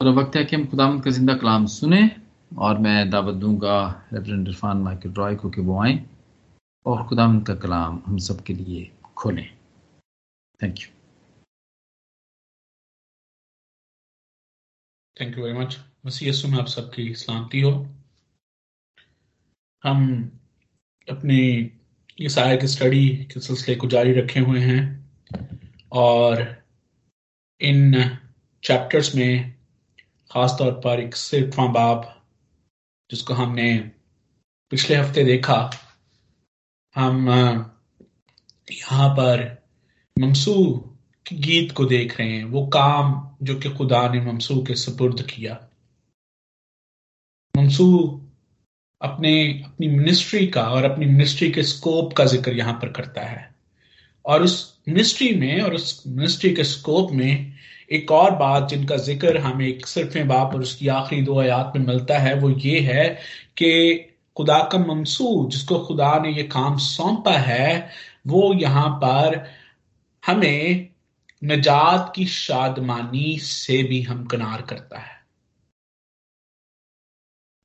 और वक्त है कि हम खुदा का ज़िंदा कलाम सुने और मैं दावत दूँगा रेवरेंड इरफान माइकल रॉय को कि वो आए और खुदा का कलाम हम सब के लिए खोलें। Thank you thank you very much मसीह में आप सबकी सलामती हो। हम अपनी इस आय स्टडी के सिलसिले को जारी रखे हुए हैं और इन चैप्टर्स में खास तौर पर एक सिर्फा बाब जिसको हमने पिछले हफ़्ते देखा। हम यहाँ पर ममसू के गीत को देख रहे हैं। वो काम जो कि खुदा ने ममसू के सपुर्द किया। ममसू अपने, अपनी मिनिस्ट्री का और अपनी मिनिस्ट्री के स्कोप का ज़िक्र यहाँ पर करता है। और उस मिनिस्ट्री में और उस मिनिस्ट्री के स्कोप में एक और बात जिनका ज़िक्र हमें एक सिर्फ़ बाप और उसकी आखिरी दो आयात में मिलता है, वो ये है कि खुदा का मंसूर जिसको खुदा ने ये काम सौंपा है, वो यहाँ पर हमें नजात की शादमानी से भी हमकनार करता है।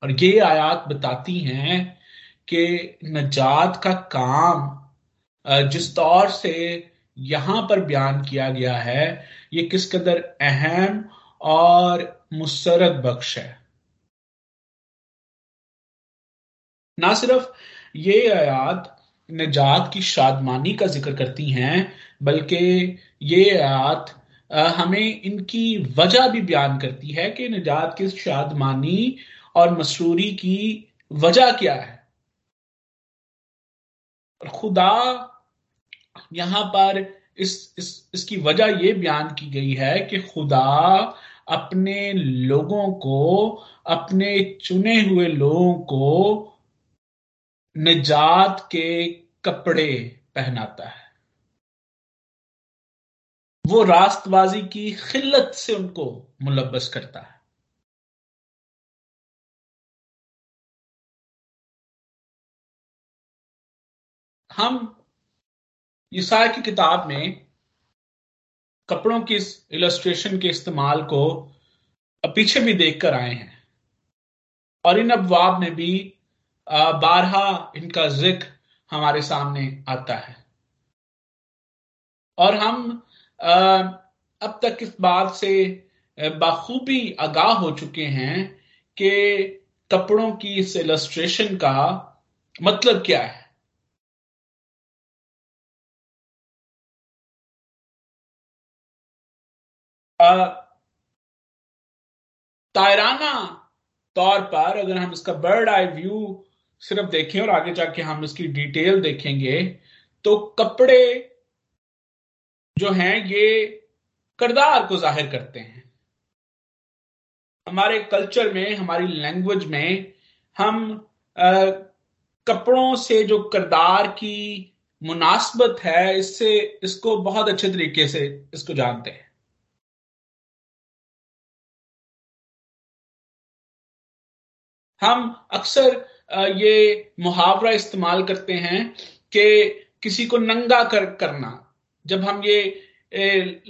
और ये आयात बताती हैं कि नजात का काम जिस तौर से यहाँ पर बयान किया गया है, ये किस कदर अहम और मुसरत बख्श है। ना सिर्फ़ ये आयात निजात की शादमानी का ज़िक्र करती हैं, बल्कि ये आयात हमें इनकी वजह भी बयान करती है कि निजात की शादमानी और मसरूरी की वजह क्या है। खुदा यहाँ पर इस इस, इसकी वजह यह बयान की गई है कि खुदा अपने लोगों को, अपने चुने हुए लोगों को निजात के कपड़े पहनाता है। वो रास्तबाजी की खिल्लत से उनको मुलबस करता है। हम ईसा की किताब में कपड़ों की इलस्ट्रेशन के इस्तेमाल को पीछे भी देखकर आए हैं। और इन अबवाब में भी बारहा इनका ज़िक्र हमारे सामने आता है। और हम अब तक इस बात से बाखूबी आगाह हो चुके हैं कि कपड़ों की इस इलस्ट्रेशन का मतलब क्या है। तायराना तौर पर अगर हम इसका बर्ड आई व्यू सिर्फ़ देखें और आगे जाके हम इसकी डिटेल देखेंगे तो कपड़े जो हैं ये करदार को ज़ाहिर करते हैं। हमारे कल्चर में हमारी लैंग्वेज में हम आ, कपड़ों से जो करदार की मुनासबत है इससे इसको बहुत अच्छे तरीके से इसको जानते हैं। हम अक्सर ये मुहावरा इस्तेमाल करते हैं कि किसी को नंगा कर, करना। जब हम ये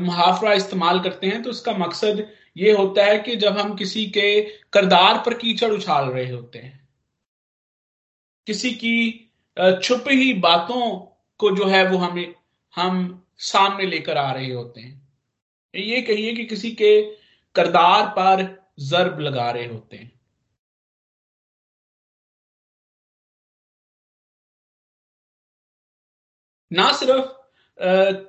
मुहावरा इस्तेमाल करते हैं तो उसका मकसद ये होता है कि जब हम किसी के करदार पर कीचड़ उछाल रहे होते हैं। किसी की छुपी ही बातों को जो है वो हमें, हम सामने लेकर आ रहे होते हैं। ये कहिए कि किसी के करदार पर जर्ब लगा रहे होते हैं। ना सिर्फ़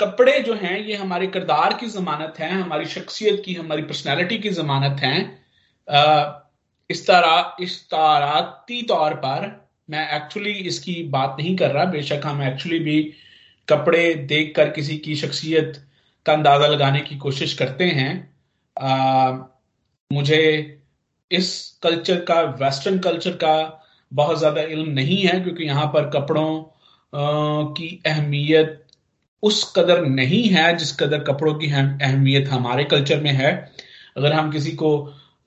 कपड़े जो हैं ये हमारे किरदार की जमानत है हमारी शख्सियत की हमारी पर्सनैलिटी की जमानत है इस तरह इस ताराती तौर पर मैं एक्चुअली इसकी बात नहीं कर रहा। बेशक हम एक्चुअली भी कपड़े देखकर किसी की शख्सियत का अंदाज़ा लगाने की कोशिश करते हैं। आ, मुझे इस कल्चर का वेस्टर्न कल्चर का बहुत ज़्यादा इल्म नहीं है क्योंकि यहाँ पर कपड़ों की अहमियत उस कदर नहीं है जिस कदर कपड़ों की अहमियत हमारे कल्चर में है। अगर हम किसी को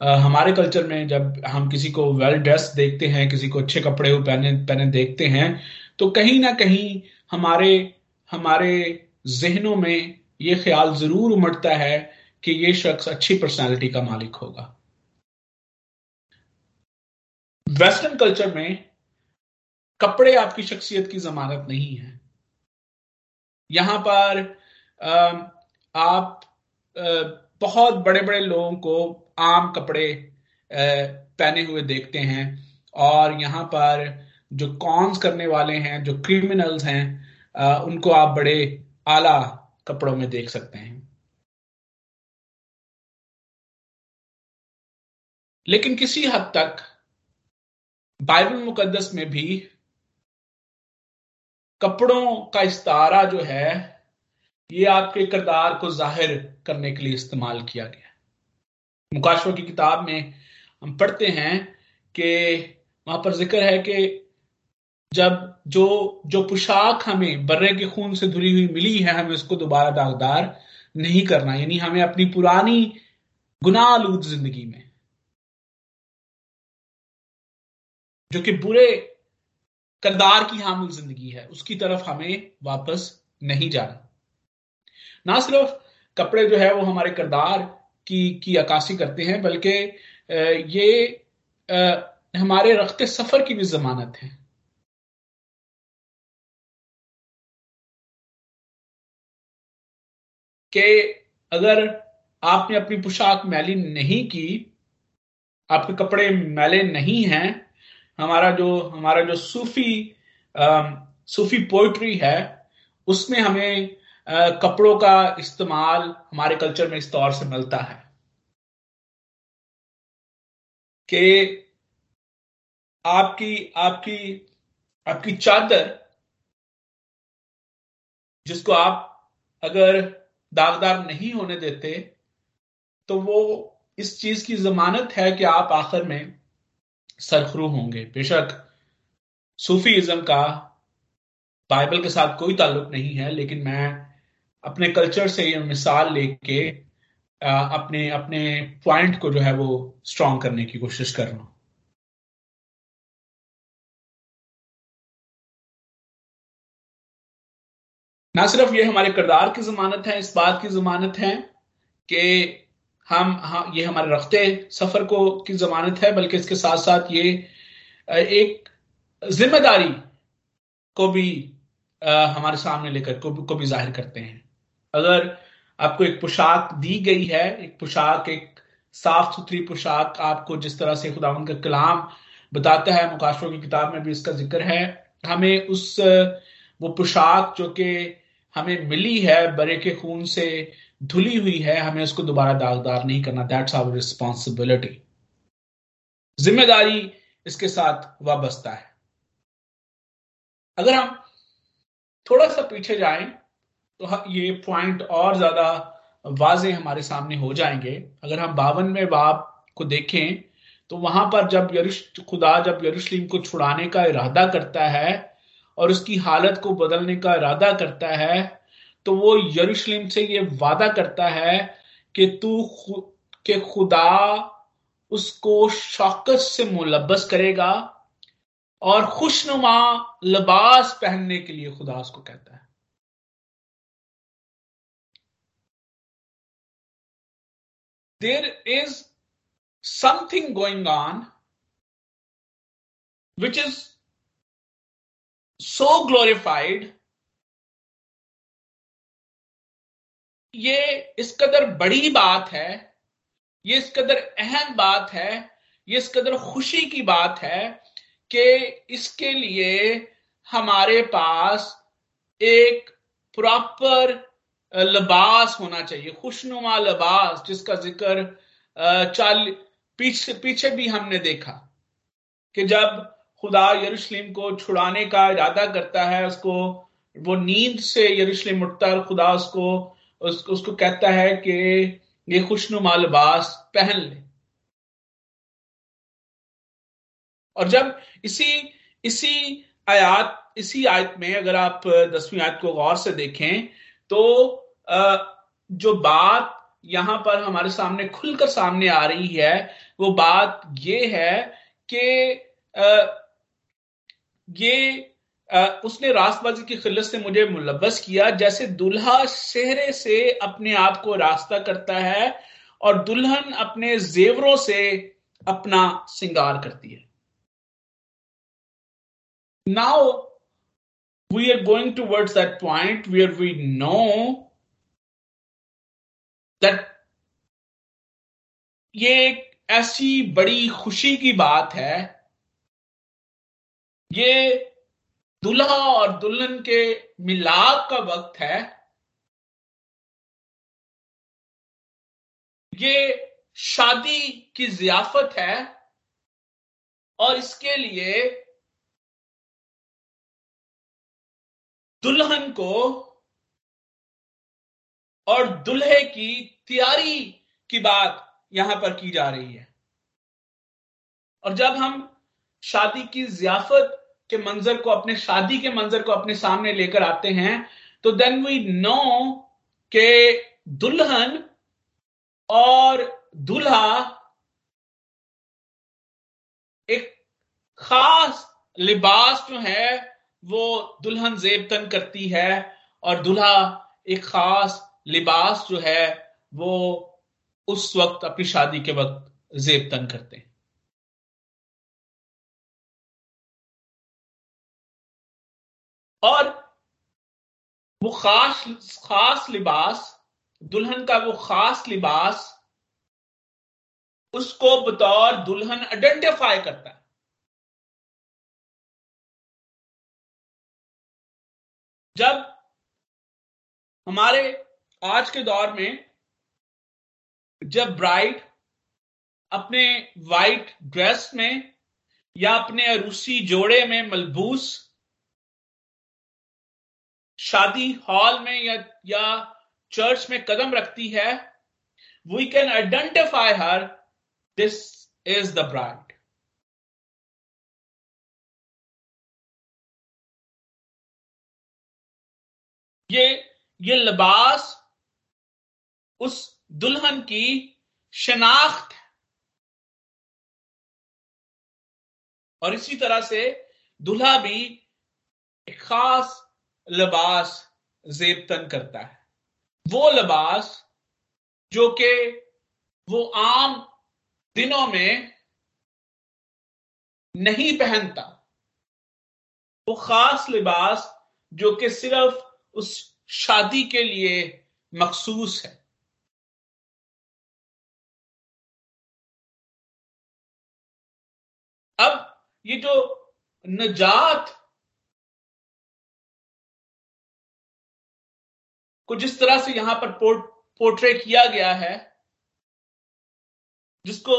हमारे कल्चर में जब हम किसी को वेल ड्रेस देखते हैं, किसी को अच्छे कपड़े पहने पहने देखते हैं तो कहीं ना कहीं हमारे हमारे जहनों में ये ख्याल ज़रूर उमड़ता है कि ये शख्स अच्छी पर्सनालिटी का मालिक होगा। वेस्टर्न कल्चर में कपड़े आपकी शख्सियत की जमानत नहीं है। यहाँ पर आप बहुत बड़े बड़े लोगों को आम कपड़े पहने हुए देखते हैं और यहाँ पर जो कॉन्स करने वाले हैं, जो क्रिमिनल्स हैं उनको आप बड़े आला कपड़ों में देख सकते हैं। लेकिन किसी हद तक बाइबल मुकद्दस में भी कपड़ों का इस्तारा जो है, ये आपके किरदार को ज़ाहिर करने के लिए इस्तेमाल किया गया मुकाशों की किताब में हम पढ़ते हैं कि वहाँ पर ज़िक्र है कि जब जो जो पोशाक हमें बर्रे के खून से धुली हुई मिली है, हमें उसको दोबारा दागदार नहीं करना, यानी हमें अपनी पुरानी गुनाहलूद ज़िंदगी में, जो कि बुरे करदार की हामिल ज़िंदगी है, उसकी तरफ़ हमें वापस नहीं जाना। ना सिर्फ़ कपड़े जो है वो हमारे करदार की की अक्सी करते हैं, बल्कि ये हमारे रखते सफ़र की भी जमानत है। कि अगर आपने अपनी पोशाक मैली नहीं की, आपके कपड़े मैले नहीं हैं हमारा जो हमारा जो सूफी सूफी पोइट्री है उसमें हमें आ, कपड़ों का इस्तेमाल हमारे कल्चर में इस तौर से मिलता है। कि आपकी आपकी आपकी चादर जिसको आप अगर दागदार नहीं होने देते तो वो इस चीज़ की जमानत है कि आप आखिर में सरखरू होंगे। बेशक सूफीज्म का बाइबल के साथ कोई ताल्लुक नहीं है, लेकिन मैं अपने कल्चर से ये मिसाल लेके अपने अपने पॉइंट को जो है वो स्ट्रॉन्ग करने की कोशिश कर रहा हूँ। ना सिर्फ़ ये हमारे किरदार की जमानत है, इस बात की जमानत है कि हम हाँ ये हमारे रखते सफ़र को की जमानत है बल्कि इसके साथ साथ ये एक ज़िम्मेदारी को भी हमारे सामने लेकर को, को भी ज़ाहिर करते हैं। अगर आपको एक पोशाक दी गई है एक पोशाक एक साफ़ सुथरी पोशाक आपको जिस तरह से खुदा का कलाम बताता है मुकाशों की किताब में भी इसका ज़िक्र है हमें उस वो पोशाक जो कि हमें मिली है बरे के खून से धुली हुई है, हमें उसको दोबारा दागदार नहीं करना। दैट्स आवर रिस्पॉन्सिबिलिटी ज़िम्मेदारी इसके साथ वाबस्ता है। अगर हम थोड़ा सा पीछे जाएँ तो ये पॉइंट और ज़्यादा वाजे हमारे सामने हो जाएँगे। अगर हम बावन में बाप को देखें तो वहाँ पर जब यरुश, खुदा जब यरूशलेम को छुड़ाने का इरादा करता है और उसकी हालत को बदलने का इरादा करता है तो वो यरूशलेम से ये वादा करता है कि तू के खुदा उसको शौकत से मुलबस करेगा और खुशनुमा लिबास पहनने के लिए खुदा उसको कहता है। There is something going on which is so glorified ये इस कदर बड़ी बात है, ये इस कदर अहम बात है, ये इस कदर खुशी की बात है कि इसके लिए हमारे पास एक प्रॉपर लिबास होना चाहिए, खुशनुमा लिबास, जिसका ज़िक्र चाल, पीछे पीछे भी हमने देखा कि जब खुदा यरूशलेम को छुड़ाने का इरादा करता है, उसको, वो नींद से यरूशलेम उठता है खुदा उसको उस, उसको कहता है कि ये खुशनुमा लिबास पहन ले। और जब इसी इसी आयात इसी आयत में अगर आप दसवीं आयत को गौर से देखें तो जो बात यहाँ पर हमारे सामने खुलकर सामने आ रही है वो बात ये है कि ये उसने रास्तबाजी की खिल्लत से मुझे मुलबस किया, जैसे दुल्हा सेहरे से अपने आप को रास्ता करता है और दुल्हन अपने जेवरों से अपना सिंगार करती है। Now we are going towards that point we are we know that ये एक ऐसी बड़ी खुशी की बात है। ये दुल्हा और दुल्हन के मिलाप का वक्त है। ये शादी की जियाफत है और इसके लिए दुल्हन को और दुल्हे की तैयारी की बात यहाँ पर की जा रही है। और जब हम शादी की जियाफत के मंजर को अपने, शादी के मंजर को अपने सामने लेकर आते हैं तो देन वी नो के दुल्हन और दूल्हा एक खास लिबास जो है, वो दुल्हन जेब तन करती है और दूल्हा एक खास लिबास जो है, वो उस वक्त अपनी शादी के वक्त जेब तन करते हैं। और वो खास खास लिबास, दुल्हन का वो खास लिबास, उसको बतौर दुल्हन आइडेंटिफाई करता है। जब हमारे आज के दौर में जब ब्राइड अपने वाइट ड्रेस में या अपने अरूसी जोड़े में मलबूस शादी हॉल में या या चर्च में कदम रखती है we can identify her this is the bride ये ये लिबास उस दुल्हन की शनाख्त है। और इसी तरह से दुल्हा भी एक खास लिबास जेब तन करता है। वो लिबास जो कि वो आम दिनों में नहीं पहनता। वो खास लिबास जो कि सिर्फ़ उस शादी के लिए मखसूस है। अब ये जो नजात को जिस तरह से यहाँ पर पोर्ट, पोर्ट्रे किया गया है, जिसको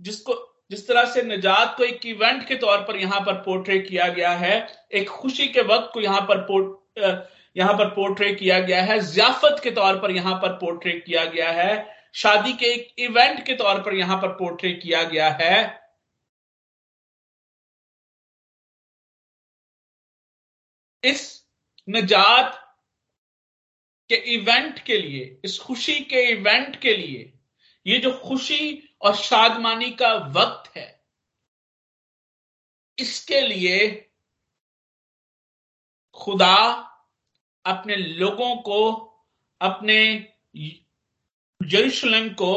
जिसको, जिस तरह से निजात को एक इवेंट के तौर पर यहाँ पर पोर्ट्रे किया गया है, एक खुशी के वक्त को यहाँ पर पोर्ट यहाँ पर पोर्ट्रे किया गया है, जियाफत के तौर पर यहाँ पर पोर्ट्रे किया गया है, शादी के एक इवेंट के तौर पर यहाँ पर पोर्ट्रे किया गया है। इस नजात के इवेंट के लिए, इस खुशी के इवेंट के लिए, ये जो खुशी और शादमानी का वक्त है, इसके लिए खुदा अपने लोगों को, अपने यरूशलेम को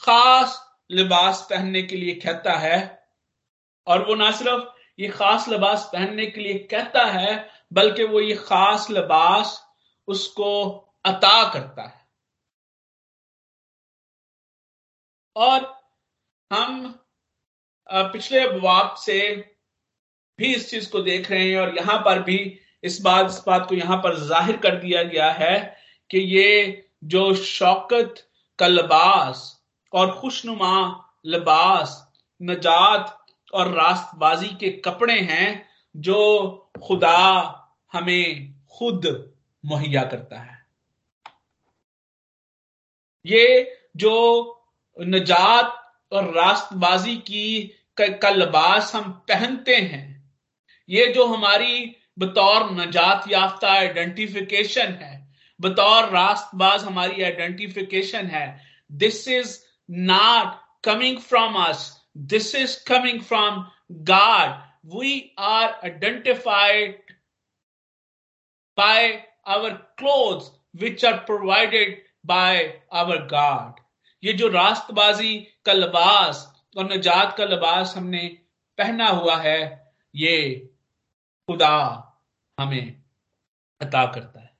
खास लिबास पहनने के लिए कहता है, और वो ना सिर्फ़ ये खास लिबास पहनने के लिए कहता है, बल्कि वो ये खास लिबास उसको अता करता है। और हम पिछले अबवाब से भी इस चीज़ को देख रहे हैं और यहाँ पर भी इस बात इस बात को यहाँ पर ज़ाहिर कर दिया गया है कि ये जो शौकत का लिबास और खुशनुमा लिबास, नजात और रास्तबाजी के कपड़े हैं जो खुदा हमें खुद मुहैया करता है। ये जो नजात और रास्तबाजी की का लिबास हम पहनते हैं, ये जो हमारी बतौर नजात याफ्ता आइडेंटिफिकेशन है, बतौर रास्तबाज हमारी आइडेंटिफिकेशन है this is not coming from us this is coming from God we are identified by our clothes which are provided by our God. ये जो रास्तबाजी का लिबास और नजात का लिबास हमने पहना हुआ है, ये खुदा हमें अता करता है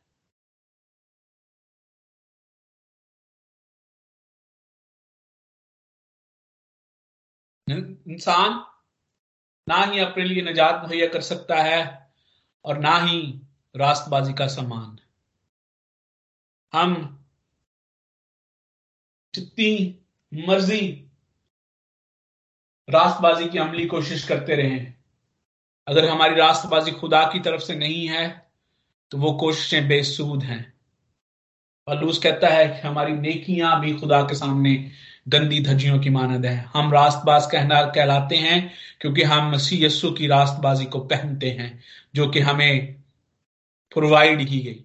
इंसान ना ही अपने लिए निजात मुहैया कर सकता है और ना ही रास्तबाजी का सामान हम जितनी मर्ज़ी रास्तबाजी की अमली कोशिश करते रहे, अगर हमारी रास्तबाजी खुदा की तरफ़ से नहीं है तो वो कोशिशें बेसूद हैं। पलूस कहता है कि हमारी नेकियाँ भी खुदा के सामने गंदी धजियों की मानद है। हम रास्तबाज कहना, कहलाते हैं क्योंकि हम मसीह यस्सु की रास्तबाजी को पहनते हैं, जो कि हमें प्रोवाइड की गई।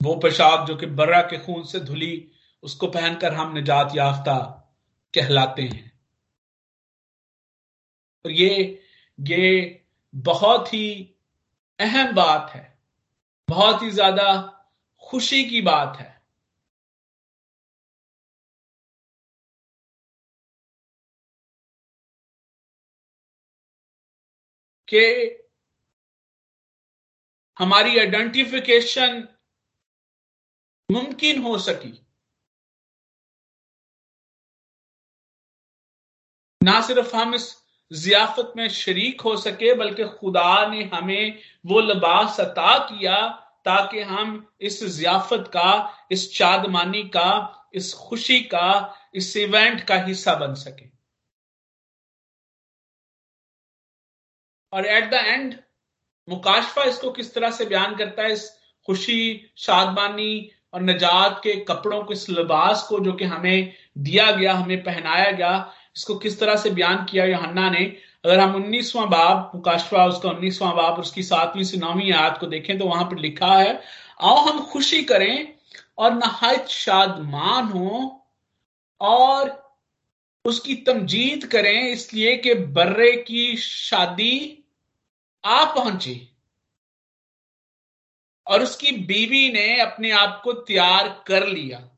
वो पेशाब जो कि बर्रा के खून से धुली, उसको पहनकर हम निजात याफ्ता कहलाते हैं। और ये ये बहुत ही अहम बात है, बहुत ही ज़्यादा खुशी की बात है। कि हमारी आइडेंटिफिकेशन मुमकिन हो सकी। ना सिर्फ़ हम इस जियाफत में शरीक हो सके, बल्कि खुदा ने हमें वो लिबास अता किया ताकि हम इस जियाफत का, इस चादमानी का, इस खुशी का, इस इवेंट का हिस्सा बन सके। और एट द एंड मुकाशफा इसको किस तरह से बयान करता है? इस खुशी शादमानी और नजात के कपड़ों को लिबास को जो कि हमें दिया गया, हमें पहनाया गया, इसको किस तरह से बयान किया? योहन्ना ने, अगर हम उन्नीसवां बाब मुकाशवा उसका उन्नीसवां बाब, उसकी सातवीं से नौवीं आयत को देखें तो वहाँ पर लिखा है, आओ हम खुशी करें और नहायत शादमान हो और उसकी तमजीद करें, इसलिए कि बर्रे की शादी आ पहुँची। और उसकी बीवी ने अपने आप को तैयार कर लिया।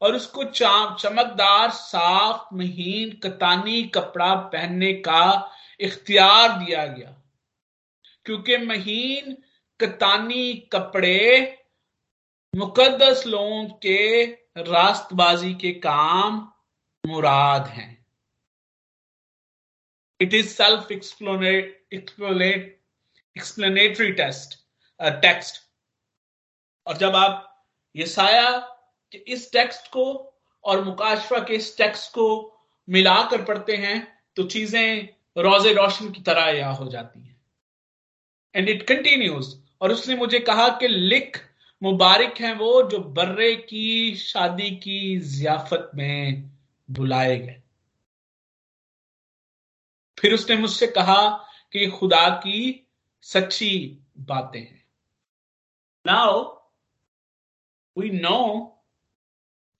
और उसको चमकदार, साफ़, महीन, कतानी कपड़ा पहनने का इख्तियार दिया गया। क्योंकि महीन, कतानी कपड़े मुकद्दस लोगों के रास्तबाजी के काम मुराद हैं। Is self explanatory test text और जब आप ये साया कि इस टेक्स्ट को और मुकाशफा के इस टेक्स्ट को मिलाकर पढ़ते हैं तो चीज़ें रोज़े रोशन की तरह या हो जाती हैं। एंड इट कंटिन्यूज और उसने मुझे कहा कि लिख, मुबारक हैं वो जो बर्रे की शादी की जियाफत में बुलाए गए। फिर उसने मुझसे कहा कि खुदा की सच्ची बातें हैं। नाउ वी नो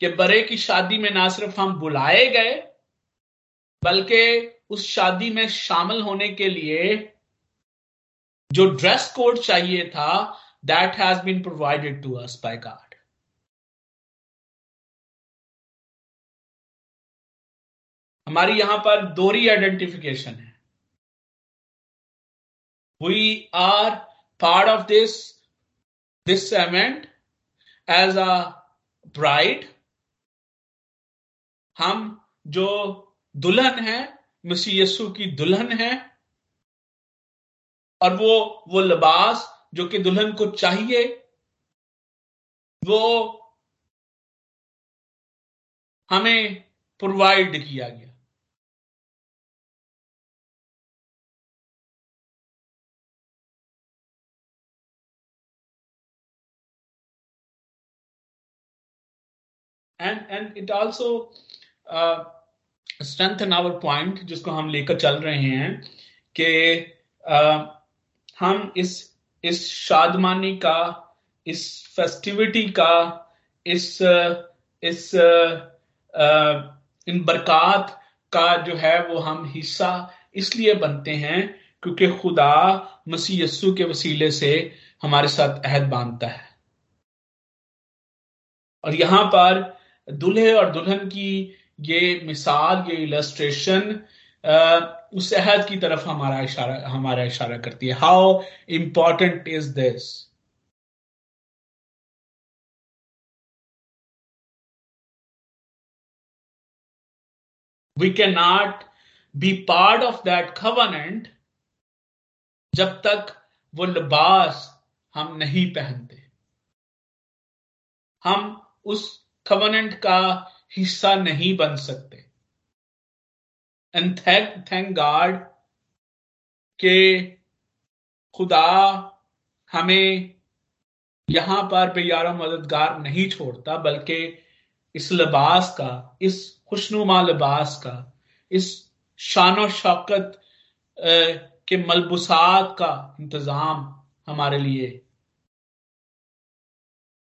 कि बरे की शादी में ना सिर्फ़ हम बुलाए गए, बल्कि उस शादी में शामिल होने के लिए जो ड्रेस कोड चाहिए था that has been provided to us by God हमारी यहाँ पर दोहरी आइडेंटिफिकेशन है। We are part of this this event as a bride हम जो दुल्हन है, मसीह यस्सु की दुल्हन है, और वो वो लिबास जो कि दुल्हन को चाहिए, वो हमें प्रोवाइड किया गया। And and it also strengthen our point जिसको हम लेकर चल रहे हैं कि uh, हम इस इस शादमानी का इस फेस्टिविटी का इस इस इन बरकत का जो है वो हम हिस्सा इसलिए बनते हैं क्योंकि खुदा मसीह यस्सु के वसीले से हमारे साथ अहद बांधता है। और यहाँ पर दुल्हे और दुल्हन की ये मिसाल, ये इलस्ट्रेशन उस अहद की तरफ़ हमारा इशारा हमारा इशारा करती है। How important is this we cannot be part of that covenant जब तक वो लिबास हम नहीं पहनते। हम उस कवनेंट का हिस्सा नहीं बन सकते। एंड थैंक थैंक गॉड के खुदा हमें यहाँ पर बेयारा मददगार नहीं छोड़ता, बल्कि इस लिबास का, इस खुशनुमा लिबास का, इस शान शौकत के मलबूसात का इंतज़ाम हमारे लिए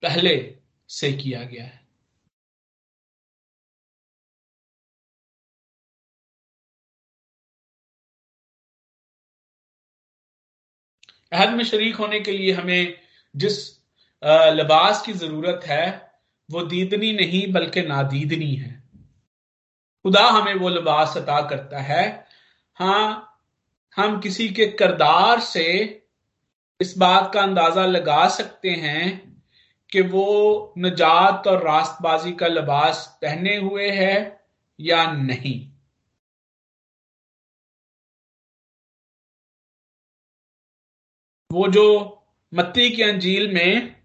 पहले से किया गया है। अहद में शरीक होने के लिए हमें जिस लिबास की ज़रूरत है, वो दीदनी नहीं, बल्कि नादीदनी है। खुदा हमें वो लिबास अता करता है। हाँ हम किसी के करदार से इस बात का अंदाज़ा लगा सकते हैं कि वो नजात और रास्तबाजी का लिबास पहने हुए है या नहीं। वो जो मत्ती की अंजील में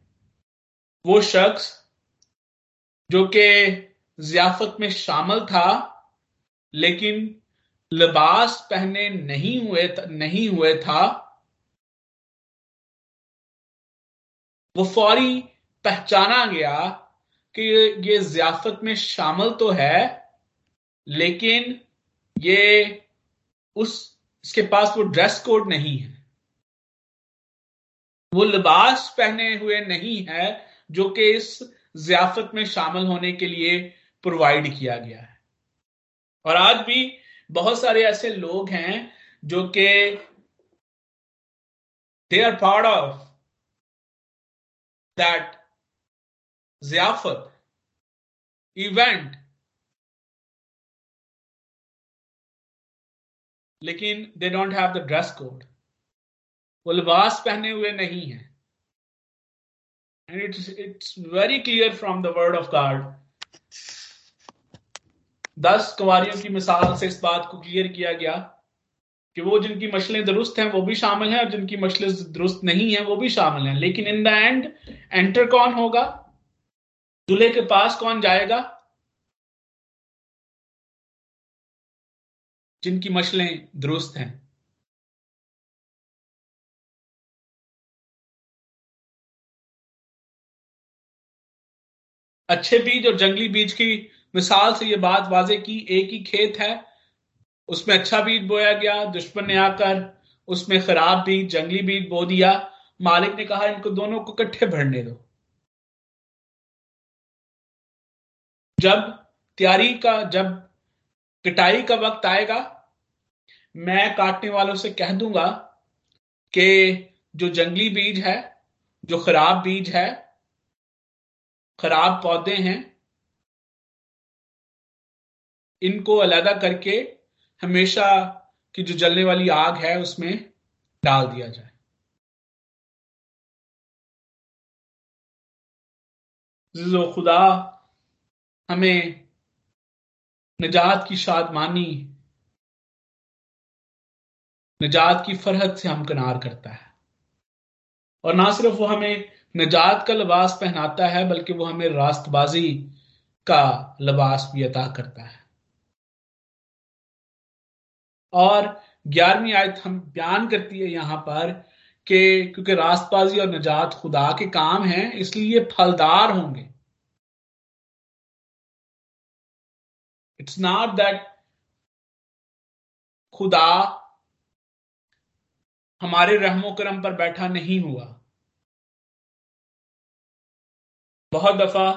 वो शख्स जो कि जियाफत में शामिल था, लेकिन लिबास पहने नहीं हुए नहीं हुए था, वो फौरी पहचाना गया कि ये जियाफत में शामिल तो है, लेकिन ये उस, इसके पास वो ड्रेस कोड नहीं है। वो लिबास पहने हुए नहीं है, जो कि इस जियाफत में शामिल होने के लिए प्रोवाइड किया गया है। और आज भी बहुत सारे ऐसे लोग हैं, जो कि they are part of that जियाफत event लेकिन they don't have the dress code वो लिबास पहने हुए नहीं है। And it's it's very clear from the word of God दस कुमारियों की मिसाल से इस बात को क्लियर किया गया कि वो जिनकी मछलें दुरुस्त हैं, वो भी शामिल हैं, और जिनकी मछलें दुरुस्त नहीं हैं, वो भी शामिल हैं। लेकिन इन द एंड एंटर कौन होगा? दूल्हे के पास कौन जाएगा? जिनकी मछलें दुरुस्त हैं। अच्छे बीज और जंगली बीज की मिसाल से ये बात वाजे की एक ही खेत है, उसमें अच्छा बीज बोया गया, दुश्मन ने आकर उसमें खराब बीज, जंगली बीज बो दिया। मालिक ने कहा, इनको दोनों को इकट्ठे भरने दो। जब तैयारी का, जब कटाई का वक्त आएगा, मैं काटने वालों से कह दूँगा कि जो जंगली बीज है, जो खराब बीज है खराब पौधे हैं, इनको अलहदा करके हमेशा की जो जलने वाली आग है उसमें डाल दिया जाए। जो खुदा हमें निजात की शादमानी निजात की फरहत से हम कनार करता है। और ना सिर्फ़ वो हमें निजात का लिबास पहनाता है, बल्कि वो हमें रास्तबाजी का लिबास भी अता करता है। और ग्यारहवीं आयत हम बयान करती है यहाँ पर कि क्योंकि रास्तबाजी और निजात खुदा के काम हैं, इसलिए फलदार होंगे। इट्स नॉट दैट खुदा हमारे रहमो करम पर बैठा नहीं हुआ। बहुत दफ़ा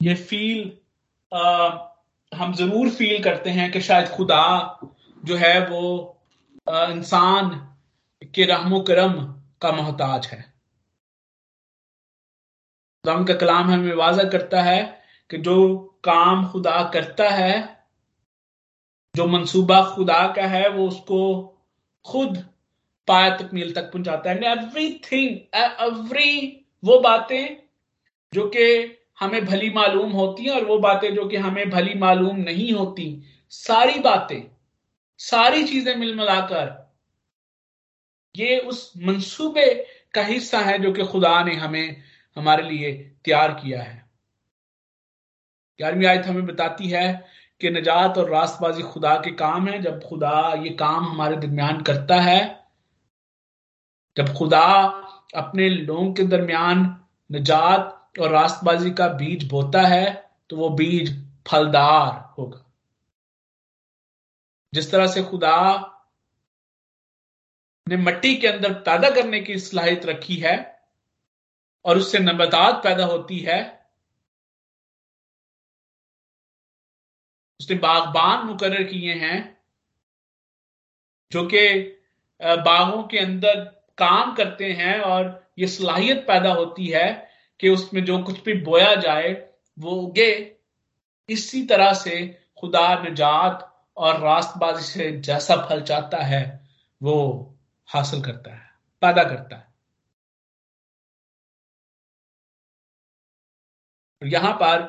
ये फील आ, हम ज़रूर फील करते हैं कि शायद खुदा जो है वो इंसान के रहमो करम का मोहताज है। खुदा का कलाम हमें वाजा करता है कि जो काम खुदा करता है जो मंसूबा खुदा का है वो उसको खुद पाया तकमील तक पहुंचाता है। एवरी थिंग एवरी वो बातें जो कि हमें भली मालूम होती हैं और वो बातें जो कि हमें भली मालूम नहीं होती, सारी बातें, सारी चीज़ें मिल मिलाकर, ये उस मंसूबे का हिस्सा है जो कि खुदा ने हमें, हमारे लिए तैयार किया है। ग्यारहवीं आयत हमें बताती है कि नजात और रास्तबाजी खुदा के काम है। जब खुदा ये काम हमारे दरमियान करता है, जब खुदा अपने लोगों के दरमियान नजात और रास्तबाजी का बीज बोता है तो वो बीज फलदार होगा। जिस तरह से खुदा ने मट्टी के अंदर पैदा करने की सलाहियत रखी है, और उससे नबतात पैदा होती है, उसने बागबान मुकर किए हैं, जो कि बागों के अंदर काम करते हैं और ये सलाहियत पैदा होती है कि उसमें जो कुछ भी बोया जाए वो उगे। इसी तरह से खुदा निजात और रास्तबाजी से जैसा फल चाहता है वो हासिल करता है पैदा करता है। यहाँ पर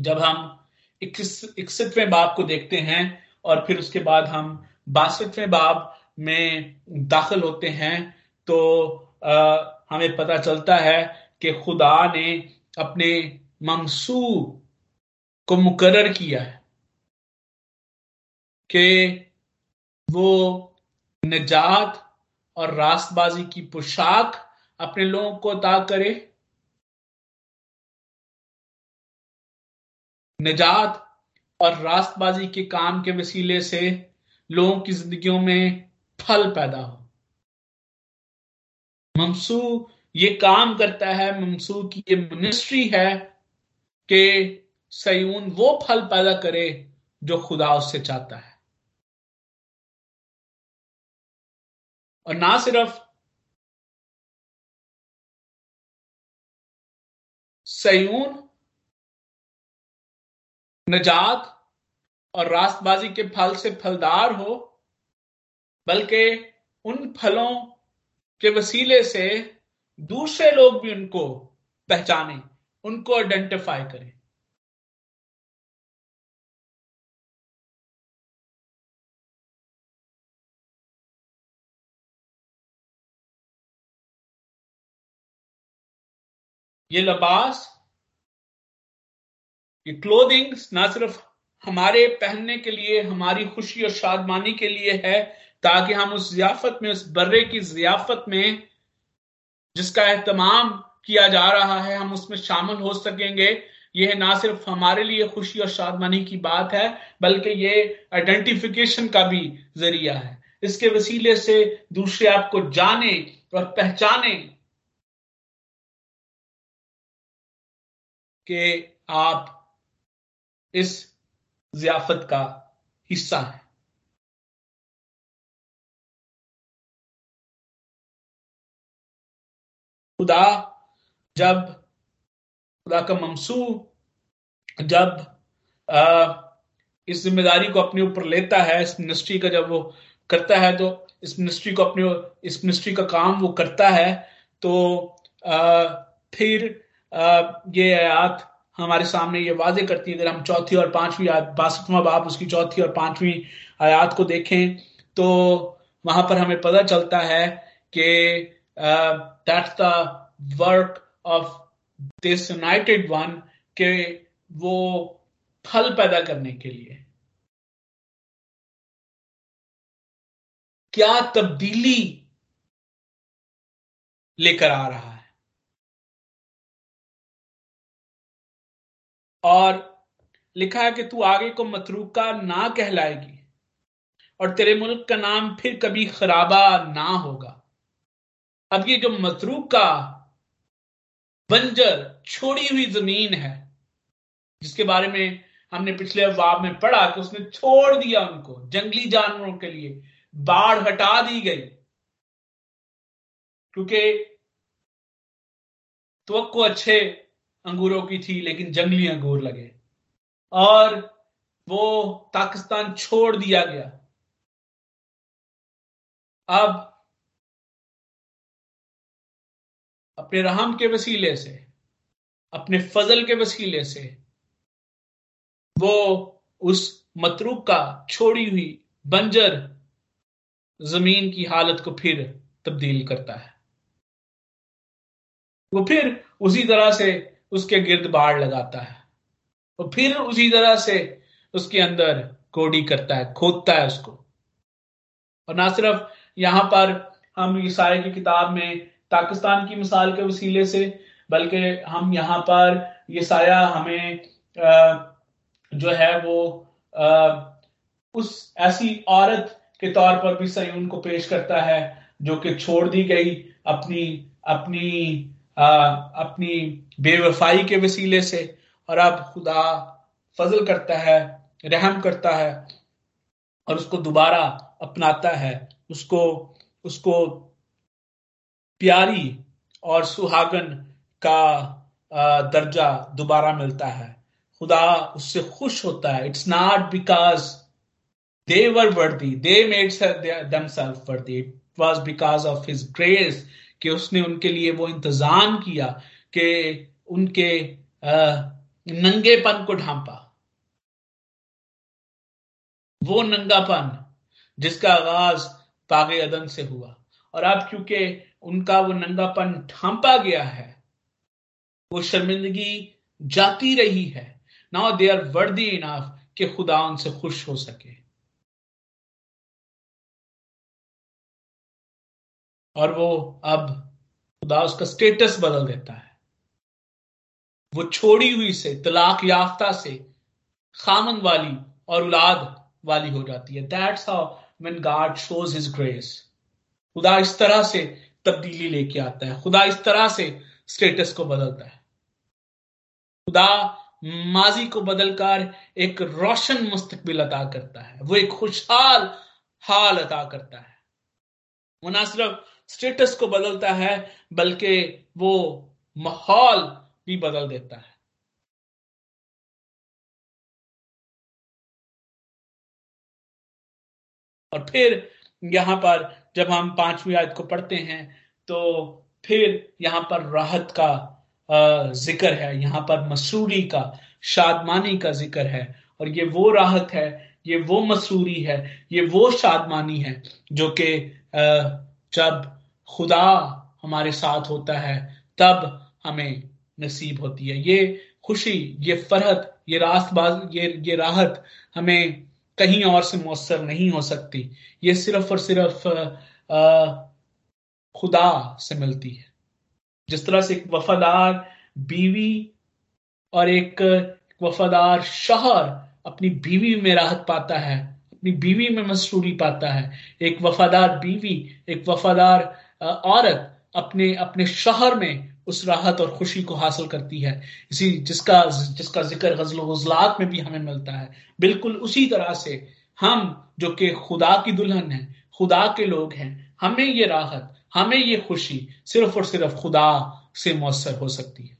जब हम इकसठवें बाब को देखते हैं और फिर उसके बाद हम बासठवें बाब में दाखिल होते हैं तो आ, हमें पता चलता है कि खुदा ने अपने मंसूब को मुकर्र किया है कि वो निजात और रास्तबाजी की पोशाक अपने लोगों को अता करे। निजात और रास्तबाजी के काम के वसीले से लोगों की जिंदगियों में फल पैदा हो। ममसू ये काम करता है ममसू की, ये मिनिस्ट्री है कि सयून वो फल पैदा करे जो खुदा उससे चाहता है। और ना सिर्फ़ सयून, नजात और रास्तबाजी के फल से फलदार हो, बल्कि उन फलों के वसीले से दूसरे लोग भी उनको पहचाने, उनको आइडेंटिफाई करें। ये लबास, ये क्लोथिंग ना सिर्फ़ हमारे पहनने के लिए, हमारी खुशी और शादमानी के लिए है, ताकि हम उस जियाफत में, उस बर्रे की जियाफत में जिसका एहतमाम किया जा रहा है, हम उसमें शामिल हो सकेंगे। यह ना सिर्फ़ हमारे लिए खुशी और शादमानी की बात है, बल्कि ये आइडेंटिफिकेशन का भी ज़रिया है। इसके वसीले से दूसरे आपको जाने और पहचाने कि आप इस जियाफत का हिस्सा है। खुदा जब खुदा का ममसू जब आ, इस ज़िम्मेदारी को अपने ऊपर लेता है इस मिनिस्ट्री का जब वो करता है तो इस मिनिस्ट्री को अपने इस मिनिस्ट्री का काम वो करता है तो आ, फिर आ, ये आयात हमारे सामने ये वाजे करती है। अगर हम चौथी और पांचवी बासठवा बाप उसकी चौथी और पांचवी आयात को देखें तो वहाँ पर हमें पता चलता है कि that's the work of this united one के वो फल पैदा करने के लिए। क्या तब्दीली लेकर आ रहा है? और लिखा है कि तू आगे को मतरूका ना कहलाएगी, और तेरे मुल्क का नाम फिर कभी खराबा ना होगा। अब ये जो मतरूका बंजर छोड़ी हुई ज़मीन है, जिसके बारे में हमने पिछले अफवाब में पढ़ा कि उसने छोड़ दिया उनको, जंगली जानवरों के लिए बाढ़ हटा दी गई। क्योंकि तो अच्छे अंगूरों की थी, लेकिन जंगली अंगूर लगे। और वो पाकिस्तान छोड़ दिया गया। अब अपने रहम के वसीले से, अपने फजल के वसीले से, वो उस मतरूक का छोड़ी हुई बंजर ज़मीन की हालत को फिर तब्दील करता है। वो फिर उसी तरह से उसके गिर्द बाढ़ लगाता है। और फिर उसी तरह से उसके अंदर कोडी करता है, खोदता है उसको। और ना सिर्फ़ यहाँ पर हम ईसाई की किताब में पाकिस्तान की मिसाल के वसीले से बल्कि हम यहाँ पर ये साया हमें जो है वो उस ऐसी औरत के तौर पर भी सयून को पेश करता है जो कि छोड़ दी गई अपनी अपनी आ, अपनी बेवफाई के वसीले से। और अब खुदा फजल करता है रहम करता है और उसको दोबारा अपनाता है उसको उसको प्यारी और सुहागन का दर्जा दोबारा मिलता है। खुदा उससे खुश होता है। It's not because they were worthy they made themselves worthy it was because of his grace कि उसने उनके लिए वो इंतज़ाम किया कि उनके नंगेपन को ढांपा। वो नंगापन जिसका आगाज़ पागे अदन से हुआ। और अब क्योंकि उनका वो नंगापन ढांपा गया है। वो शर्मिंदगी जाती रही है। Now they are worthy enough कि खुदा उनसे खुश हो सके। और वो अब खुदा उसका स्टेटस बदल देता है। वो छोड़ी हुई से, तलाक याफ्ता से खामन वाली और औलाद वाली हो जाती है। That's how when God shows his grace खुदा इस तरह से तब्दीली लेके आता है। खुदा इस तरह से स्टेटस को बदलता है। खुदा माजी को बदलकर एक रोशन मुस्तकबिल अता करता है। वो एक खुशहाल हाल अता करता है। वो ना सिर्फ़ स्टेटस को बदलता है, बल्कि वो माहौल भी बदल देता है। और फिर यहाँ पर जब हम पांचवी आयत को पढ़ते हैं तो फिर यहाँ पर राहत का ज़िक्र है। यहाँ पर मसूरी का, शादमानी का ज़िक्र है। और ये वो राहत है, ये वो मसूरी है, ये वो शादमानी है, जो कि जब खुदा हमारे साथ होता है, तब हमें नसीब होती है। ये खुशी, ये फरहत, ये रास्तबाज, ये ये राहत हमें कहीं और से मौसर नहीं हो सकती। ये सिर्फ़ और सिर्फ़ खुदा से मिलती है। जिस तरह से एक वफादार बीवी और एक वफादार शहर अपनी बीवी में राहत पाता है, अपनी बीवी में मसरूरी पाता है, एक वफादार बीवी, एक वफादार औरत अपने अपने शहर में उस राहत और खुशी को हासिल करती है। इसी जिसका जिसका ज़िक्र गज़ल गजलात में भी हमें मिलता है। बिल्कुल उसी तरह से हम, जो कि खुदा की दुल्हन है, खुदा के लोग हैं, हमें ये राहत, हमें ये खुशी सिर्फ़ और सिर्फ़ खुदा से मौसर हो सकती है।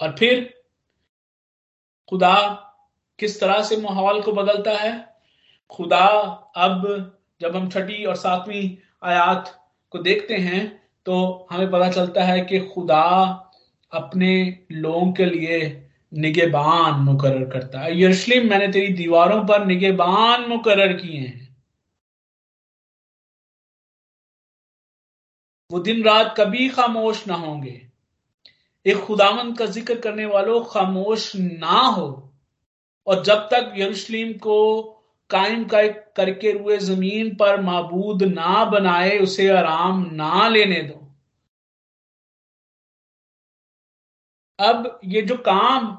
और फिर, खुदा किस तरह से माहौल को बदलता है? खुदा अब जब हम छठी और सातवीं आयात को देखते हैं तो हमें पता चलता है कि खुदा अपने लोगों के लिए निगेबान मुकर करता है। यरूशलेम, मैंने तेरी दीवारों पर निगेबान मुकर किए हैं। वो दिन रात कभी खामोश ना होंगे। एक खुदामंद का ज़िक्र करने वालों खामोश ना हो। और जब तक यरूशलेम को कायम करके रुए ज़मीन पर मबूद ना बनाए, उसे आराम ना लेने दो। अब ये जो काम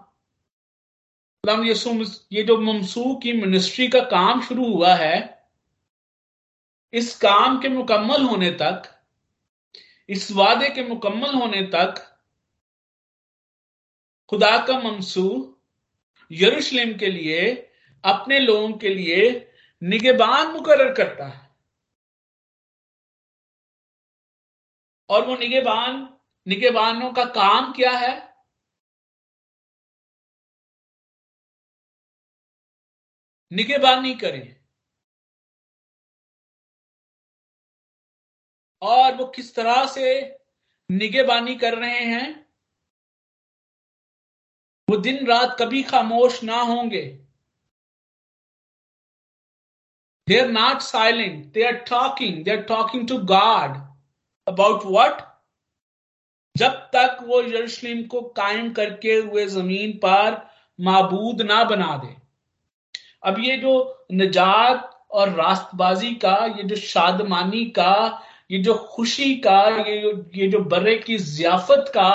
ये जो ममसू की मिनिस्ट्री का काम शुरू हुआ है, इस काम के मुकम्मल होने तक, इस वादे के मुकम्मल होने तक, खुदा का मंसूर यरूशलेम के लिए अपने लोगों के लिए निगेबान मुकर करता है। और वो निगेबान, निगेबानों का काम क्या है? निगेबानी करें। और वो किस तरह से निगेबानी कर रहे हैं? वो दिन रात कभी खामोश ना होंगे। Not silent they are talking they are talking to God about what जब तक वो यरूशलेम को कायम करके हुए ज़मीन पर माबूद ना बना दे। अब ये जो निजात और रास्तबाजी का, ये जो शादमानी का, ये जो खुशी का, ये ये जो बर्रे की जियाफत का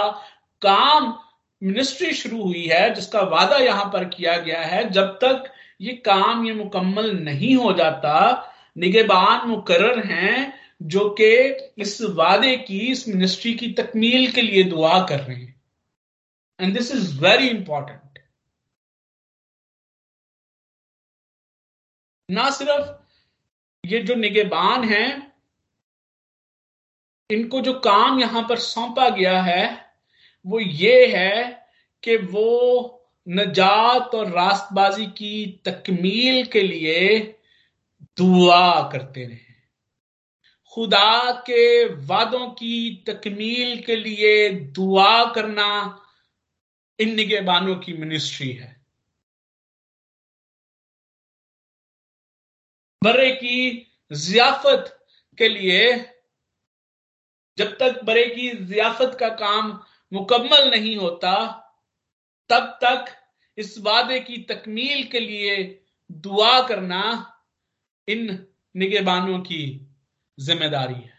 काम मिनिस्ट्री शुरू हुई है, जिसका वादा यहाँ पर किया गया है, जब तक ये काम ये मुकम्मल नहीं हो जाता। निगेबान मुकर्र हैं जो कि इस वादे की, इस मिनिस्ट्री की तकमील के लिए दुआ कर रहे हैं। And this is very important ना सिर्फ़ ये जो निगेबान हैं, इनको जो काम यहाँ पर सौंपा गया है, वो ये है कि वो नजात और रास्तबाजी की तकमील के लिए दुआ करते रहे। खुदा के वादों की तकमील के लिए दुआ करना इन निगेबानों की मिनिस्ट्री है। बर्रे की जियाफत के लिए जब तक बड़े की जियाफत का काम मुकम्मल नहीं होता, तब तक इस वादे की तकमील के लिए दुआ करना इन निगेबानों की ज़िम्मेदारी है।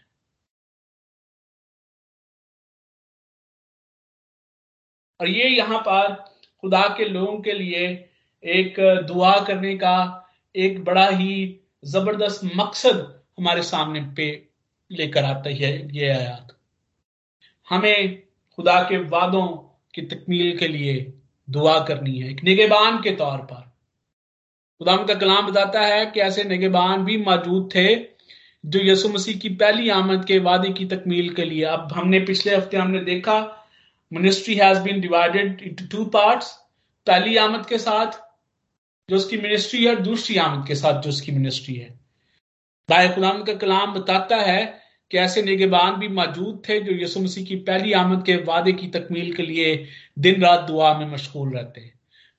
और ये यहाँ पर खुदा के लोगों के लिए एक दुआ करने का एक बड़ा ही ज़बरदस्त मकसद हमारे सामने पे लेकर आता है, ये आयात। हमें खुदा के वादों की तकमील के लिए दुआ करनी है, एक निगेबान के तौर पर। खुदा का कलाम बताता है कि ऐसे निगेबान भी मौजूद थे जो यसु मसीह की पहली आमद के वादे की तकमील के लिए। अब हमने पिछले हफ़्ते हमने देखा ministry has been divided into two parts पहली आमद के साथ जो उसकी मिनिस्ट्री है दूसरी आमद के साथ जो उसकी मिनिस्ट्री है। खुदाम का कलाम बताता है कि ऐसे निगेबान भी मौजूद थे जो यसु मसीह की पहली आमद के वादे की तकमील के लिए दिन रात दुआ में मशगूल रहते हैं।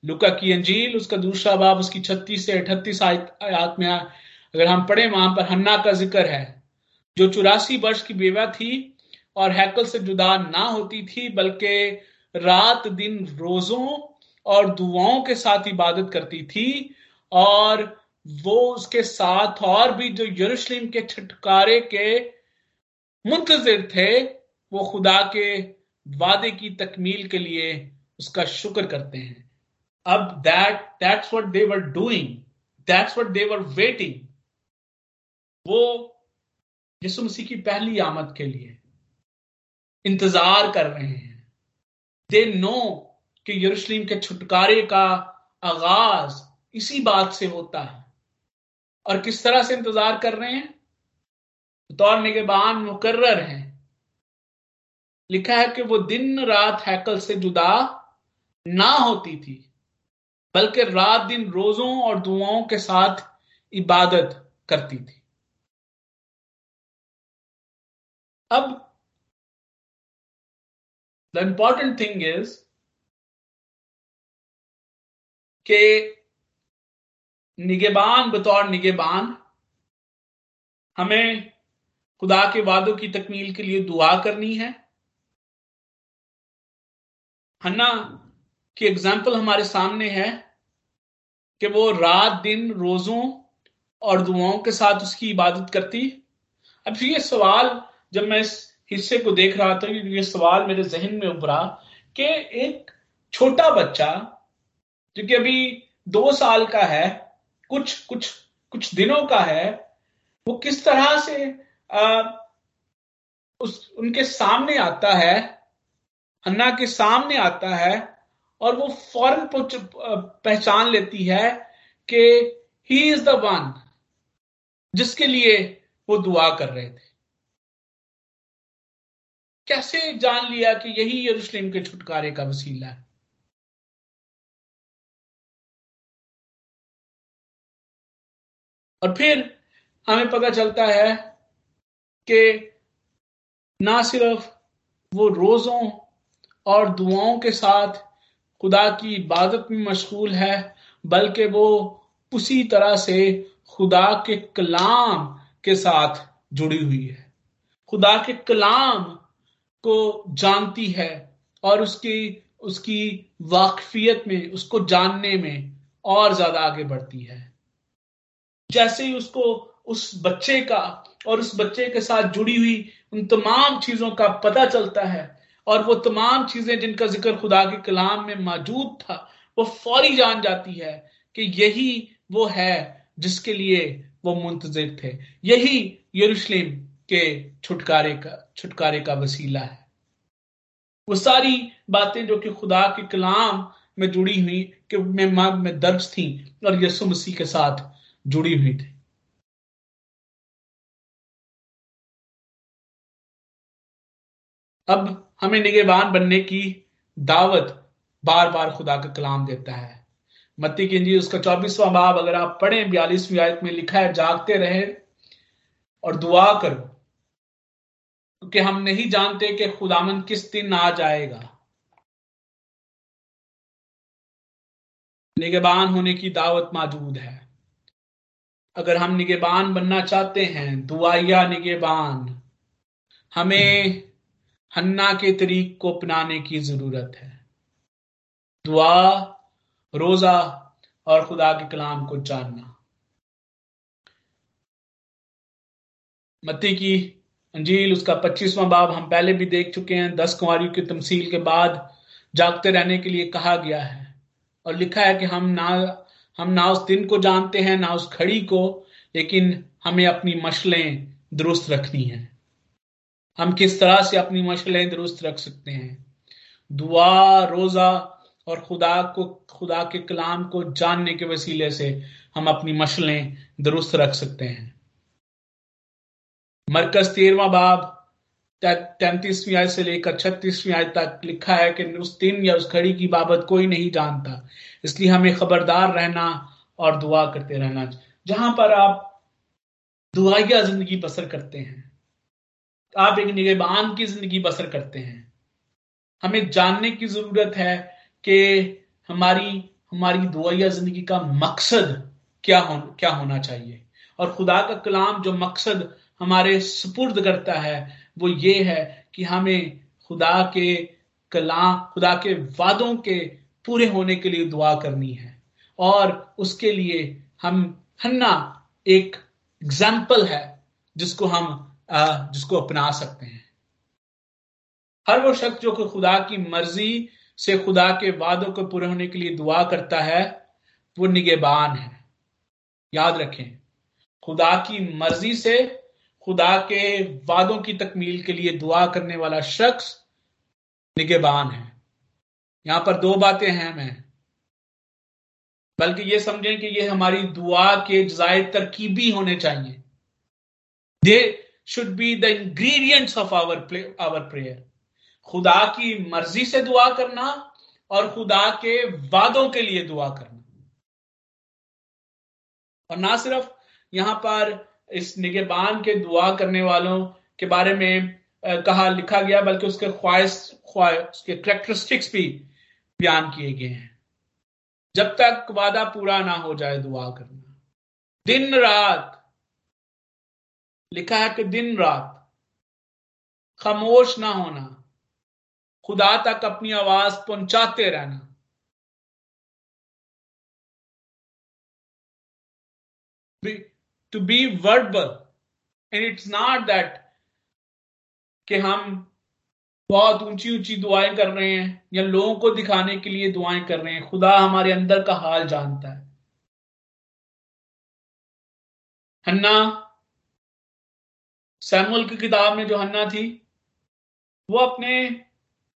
लुका की अंजील, उसका दूसरा बाब, उसकी छत्तीस से अठतीस आयात में अगर हम पढ़े, वहाँ पर हन्ना का ज़िक्र है, जो चौरासी वर्ष की बेवा थी और हैकल से जुदा ना होती थी, बल्कि रात दिन रोजों और दुआओं के साथ इबादत करती थी और वो उसके साथ और भी जो यरूशलेम के छुटकारे के मुंतजर थे, वो खुदा के वादे की तकमील के लिए उसका शुक्र करते हैं। अब that that's what they were doing that's what they were waiting वो यीशु मसीह की पहली आमद के लिए इंतज़ार कर रहे हैं। दे नो कि यरूशलेम के छुटकारे का आगाज़ इसी बात से होता है। और किस तरह से इंतज़ार कर रहे हैं? बतौर निगेबान मुकर्र हैं। लिखा है कि वो दिन रात हैकल से जुदा ना होती थी, बल्कि रात दिन रोजों और दुआओं के साथ इबादत करती थी। अब द इंपॉर्टेंट थिंग इज़ के निगेबान बतौर निगेबान हमें खुदा के वादों की तकमील के लिए दुआ करनी है। हन्ना की एग्ज़ाम्पल हमारे सामने है कि वो रात, दिन, रोजों और दुआओं के साथ उसकी इबादत करती। अब ये सवाल जब मैं इस हिस्से को देख रहा था, ये सवाल मेरे जहन में उभरा कि एक छोटा बच्चा, जो कि अभी दो साल का है, कुछ कुछ कुछ दिनों का है, वो किस तरह से उस, उनके सामने आता है अन्ना के सामने आता है, और वो फ़ौरन पहचान लेती है कि ही इज़ द वन जिसके लिए वो दुआ कर रहे थे। कैसे जान लिया कि यही यरूशलेम के छुटकारे का वसीला है? और फिर हमें पता चलता है कि ना सिर्फ़ वो रोजों और दुआओं के साथ खुदा की इबादत में मशगूल है, बल्कि वो उसी तरह से खुदा के कलाम के साथ जुड़ी हुई है। खुदा के कलाम को जानती है और उसकी उसकी वाकफियत में, उसको जानने में और ज़्यादा आगे बढ़ती है। जैसे ही उसको, उस बच्चे का और उस बच्चे के साथ जुड़ी हुई उन तमाम चीज़ों का पता चलता है। और वो तमाम चीज़ें जिनका ज़िक्र खुदा के कलाम में मौजूद था वो फौरी जान जाती है कि यही वो है जिसके लिए वो मुंतजिर थे। यही यरूशलेम के छुटकारे का छुटकारे का वसीला है। वो सारी बातें जो कि खुदा के कलाम में जुड़ी हुई कि में, में दर्ज थी और यसु मसीह के साथ जुड़ी हुई थी। अब हमें निगेबान बनने की दावत बार बार खुदा का कलाम देता है। मत्ती की इंजी उसका चौबीसवां बाब अगर आप पढ़ें, बयालीसवीं आयत में लिखा है, जागते रहे और दुआ करो, क्योंकि हम नहीं जानते कि खुदामन किस दिन आ जाएगा। निगेबान होने की दावत मौजूद है। अगर हम निगेबान बनना चाहते हैं दुआया निगेबान, हमें हन्ना के तरीक को अपनाने की ज़रूरत है। दुआ, रोजा और खुदा के कलाम को जानना। मत्ती की अंजील, उसका पच्चीसवां बाब हम पहले भी देख चुके हैं। दस कुमारियों की तमसील के बाद जागते रहने के लिए कहा गया है और लिखा है कि हम ना हम ना उस दिन को जानते हैं, ना उस घड़ी को, लेकिन हमें अपनी मशलें दुरुस्त रखनी है। हम किस तरह से अपनी मशलें दुरुस्त रख सकते हैं? दुआ, रोजा और खुदा को, खुदा के कलाम को जानने के वसीले से हम अपनी मशलें दुरुस्त रख सकते हैं। मरकज तेरवा बाब तैतीसवीं आय से लेकर छत्तीसवीं आय तक लिखा है कि उस दिन या उस घड़ी की बाबत कोई नहीं जानता, इसलिए हमें खबरदार रहना और दुआ करते रहना। जहाँ पर आप दुआया ज़िंदगी बसर करते हैं आप एक निगेबान की ज़िंदगी बसर करते हैं। हमें जानने की ज़रूरत है कि हमारी हमारी दुआया ज़िंदगी का मकसद क्या हो, क्या होना चाहिए। और खुदा का कलाम जो मकसद हमारे सुपुर्द करता है, वो ये है कि हमें खुदा के कलाम खुदा के वादों के पूरे होने के लिए दुआ करनी है। और उसके लिए हम, हन्ना एक एग्ज़ाम्पल है जिसको हम जिसको अपना सकते हैं। हर वो शख्स जो कि खुदा की मर्ज़ी से खुदा के वादों को पूरे होने के लिए दुआ करता है, वो निगेबान है। याद रखें, खुदा की मर्ज़ी से खुदा के वादों की तकमील के लिए दुआ करने वाला शख्स निगेबान है। यहाँ पर दो बातें हैं मैं। बल्कि ये समझें कि ये हमारी दुआ के जायद तरकीबी होने चाहिए। Should be the ingredients of our our prayer खुदा की मर्ज़ी से दुआ करना और खुदा के वादों के लिए दुआ करना। और ना सिर्फ़ यहाँ पर इस निगेबान के दुआ करने वालों के बारे में कहा, लिखा गया, बल्कि उसके ख्वाहिश ख्वाहिश उसके करेक्टरिस्टिक्स भी बयान किए गए हैं। जब तक वादा पूरा ना हो जाए दुआ करना। दिन रात लिखा है कि दिन रात खामोश ना होना, खुदा तक अपनी आवाज़ पहुंचाते रहना। To be verbal and it's not that कि हम बहुत ऊँची ऊँची दुआएँ कर रहे हैं, या लोगों को दिखाने के लिए दुआएँ कर रहे हैं। खुदा हमारे अंदर का हाल जानता है। हन्ना सैमुअल की किताब में जो हन्ना थी, वो अपने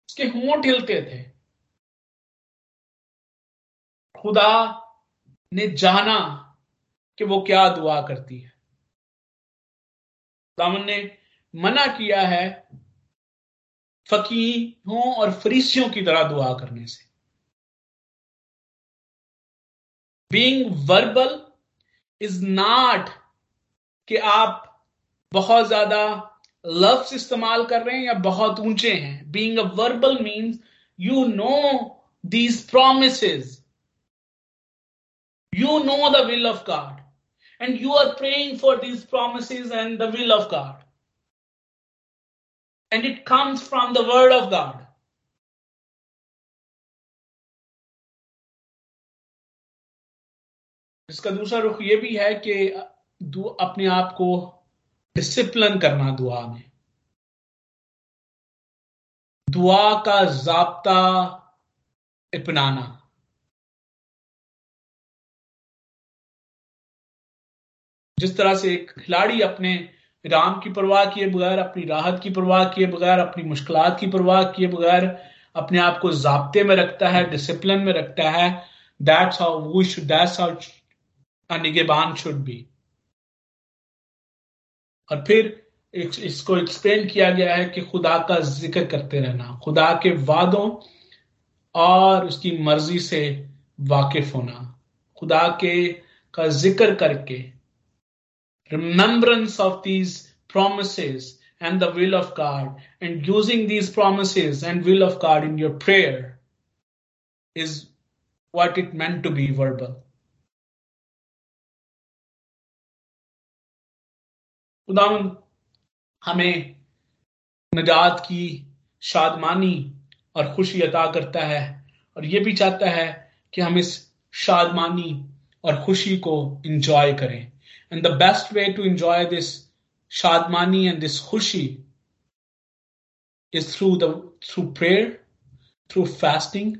उसके होंठ हिलते थे। खुदा ने जाना कि वो क्या दुआ करती है। दामन ने मना किया है फकीहों और फरीसियों की तरह दुआ करने से। बींग वर्बल इज़ नॉट कि आप बहुत ज़्यादा लफ्स इस्तेमाल कर रहे हैं या बहुत ऊँचे हैं। Being a verbal means you know these promise you know the will of God and you are praying for these promise and the will of God and it comes from the word of God इसका दूसरा रुख ये भी है कि अपने आप को डिसिप्लिन करना दुआ में। दुआ का जाब्ता अपनाना। जिस तरह से एक खिलाड़ी अपने राम की परवाह किए बगैर, अपनी राहत की परवाह किए बगैर, अपनी मुश्किल की परवाह किए बगैर अपने आप को जबते में रखता है डिसिप्लिन में रखता है that's how we should that's how निगेबान should be और फिर इसको एक्सप्लेन किया गया है कि खुदा का ज़िक्र करते रहना, खुदा के वादों और उसकी मर्ज़ी से वाकिफ होना, खुदा के, का ज़िक्र करके। Remembrance of these promise and the will of God and using these promise and will of God in your prayer is what it meant to be verbal खुदावन हमें नजात की शादमानी और खुशी अदा करता है और ये भी चाहता है कि हम इस शादमानी और खुशी को इंजॉय करें। And the best way to enjoy this शादमानी and this खुशी is through the through prayer through fasting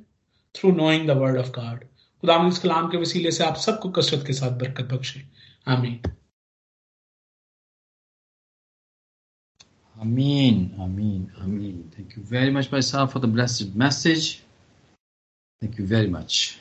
through knowing the word of God खुदा इस कलाम के वसीले से आप सबको कसरत के साथ बरकत बख्शे। Hamid Amin, Amin, Amin. Thank you very much, Paisa, for the blessed message. Thank you very much.